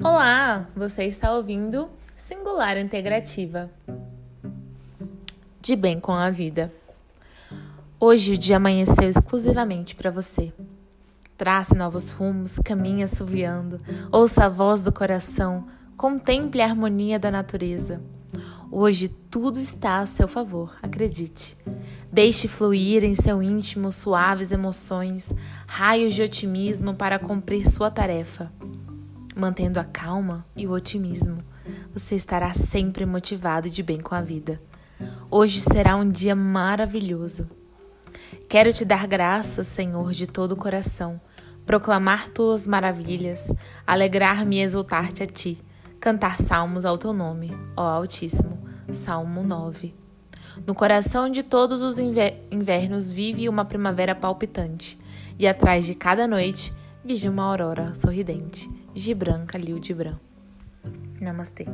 Olá, você está ouvindo Singular Integrativa. De bem com a vida. Hoje o dia amanheceu exclusivamente para você. Trace novos rumos, caminhe assoviando, ouça a voz do coração, contemple a harmonia da natureza. Hoje tudo está a seu favor, acredite. Deixe fluir em seu íntimo suaves emoções, raios de otimismo para cumprir sua tarefa. Mantendo a calma e o otimismo, você estará sempre motivado e de bem com a vida. Hoje será um dia maravilhoso. Quero te dar graças, Senhor, de todo o coração, proclamar tuas maravilhas, alegrar-me e exultar-te a ti cantar salmos ao teu nome, ó Altíssimo. Salmo 9. No coração de todos os invernos vive uma primavera palpitante, e atrás de cada noite vive uma aurora sorridente. Gibran Khalil Gibran. Namastê.